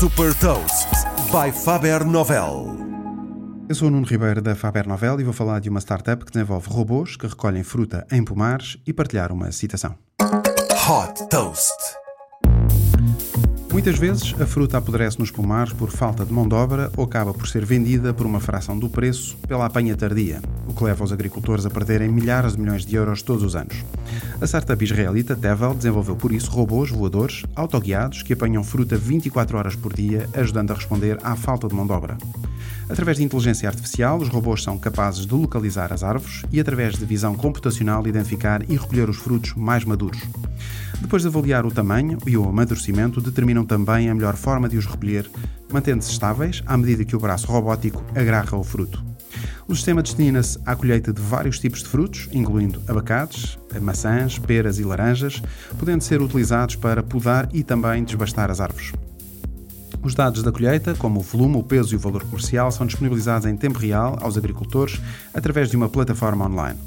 Super Toast by Faber Novel. Eu sou o Nuno Ribeiro da Faber Novel e vou falar de uma startup que desenvolve robôs que recolhem fruta em pomares e partilhar uma citação. Hot Toast. Muitas vezes a fruta apodrece nos pomares por falta de mão de obra ou acaba por ser vendida por uma fração do preço pela apanha tardia, o que leva os agricultores a perderem milhares de milhões de euros todos os anos. A startup israelita Tevel desenvolveu por isso robôs voadores autoguiados que apanham fruta 24 horas por dia, ajudando a responder à falta de mão de obra. Através de inteligência artificial, os robôs são capazes de localizar as árvores e, através de visão computacional, identificar e recolher os frutos mais maduros. Depois de avaliar o tamanho e o amadurecimento, determinam também a melhor forma de os recolher, mantendo-se estáveis à medida que o braço robótico agarra o fruto. O sistema destina-se à colheita de vários tipos de frutos, incluindo abacates, maçãs, peras e laranjas, podendo ser utilizados para podar e também desbastar as árvores. Os dados da colheita, como o volume, o peso e o valor comercial, são disponibilizados em tempo real aos agricultores através de uma plataforma online.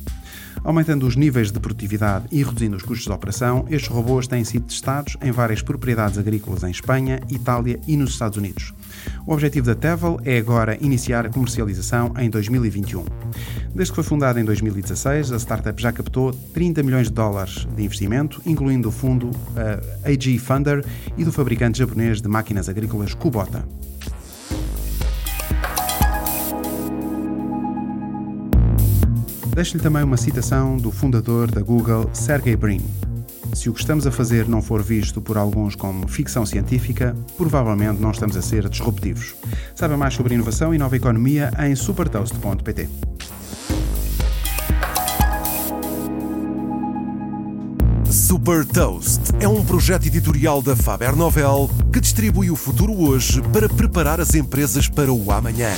Aumentando os níveis de produtividade e reduzindo os custos de operação, estes robôs têm sido testados em várias propriedades agrícolas em Espanha, Itália e nos Estados Unidos. O objetivo da Tevel é agora iniciar a comercialização em 2021. Desde que foi fundada em 2016, a startup já captou 30 milhões de dólares de investimento, incluindo o fundo uh, AG Funder e do fabricante japonês de máquinas agrícolas Kubota. Deixo-lhe também uma citação do fundador da Google, Sergey Brin. Se o que estamos a fazer não for visto por alguns como ficção científica, provavelmente não estamos a ser disruptivos. Saiba mais sobre inovação e nova economia em supertoast.pt. Super Toast é um projeto editorial da Faber Novel que distribui o futuro hoje para preparar as empresas para o amanhã.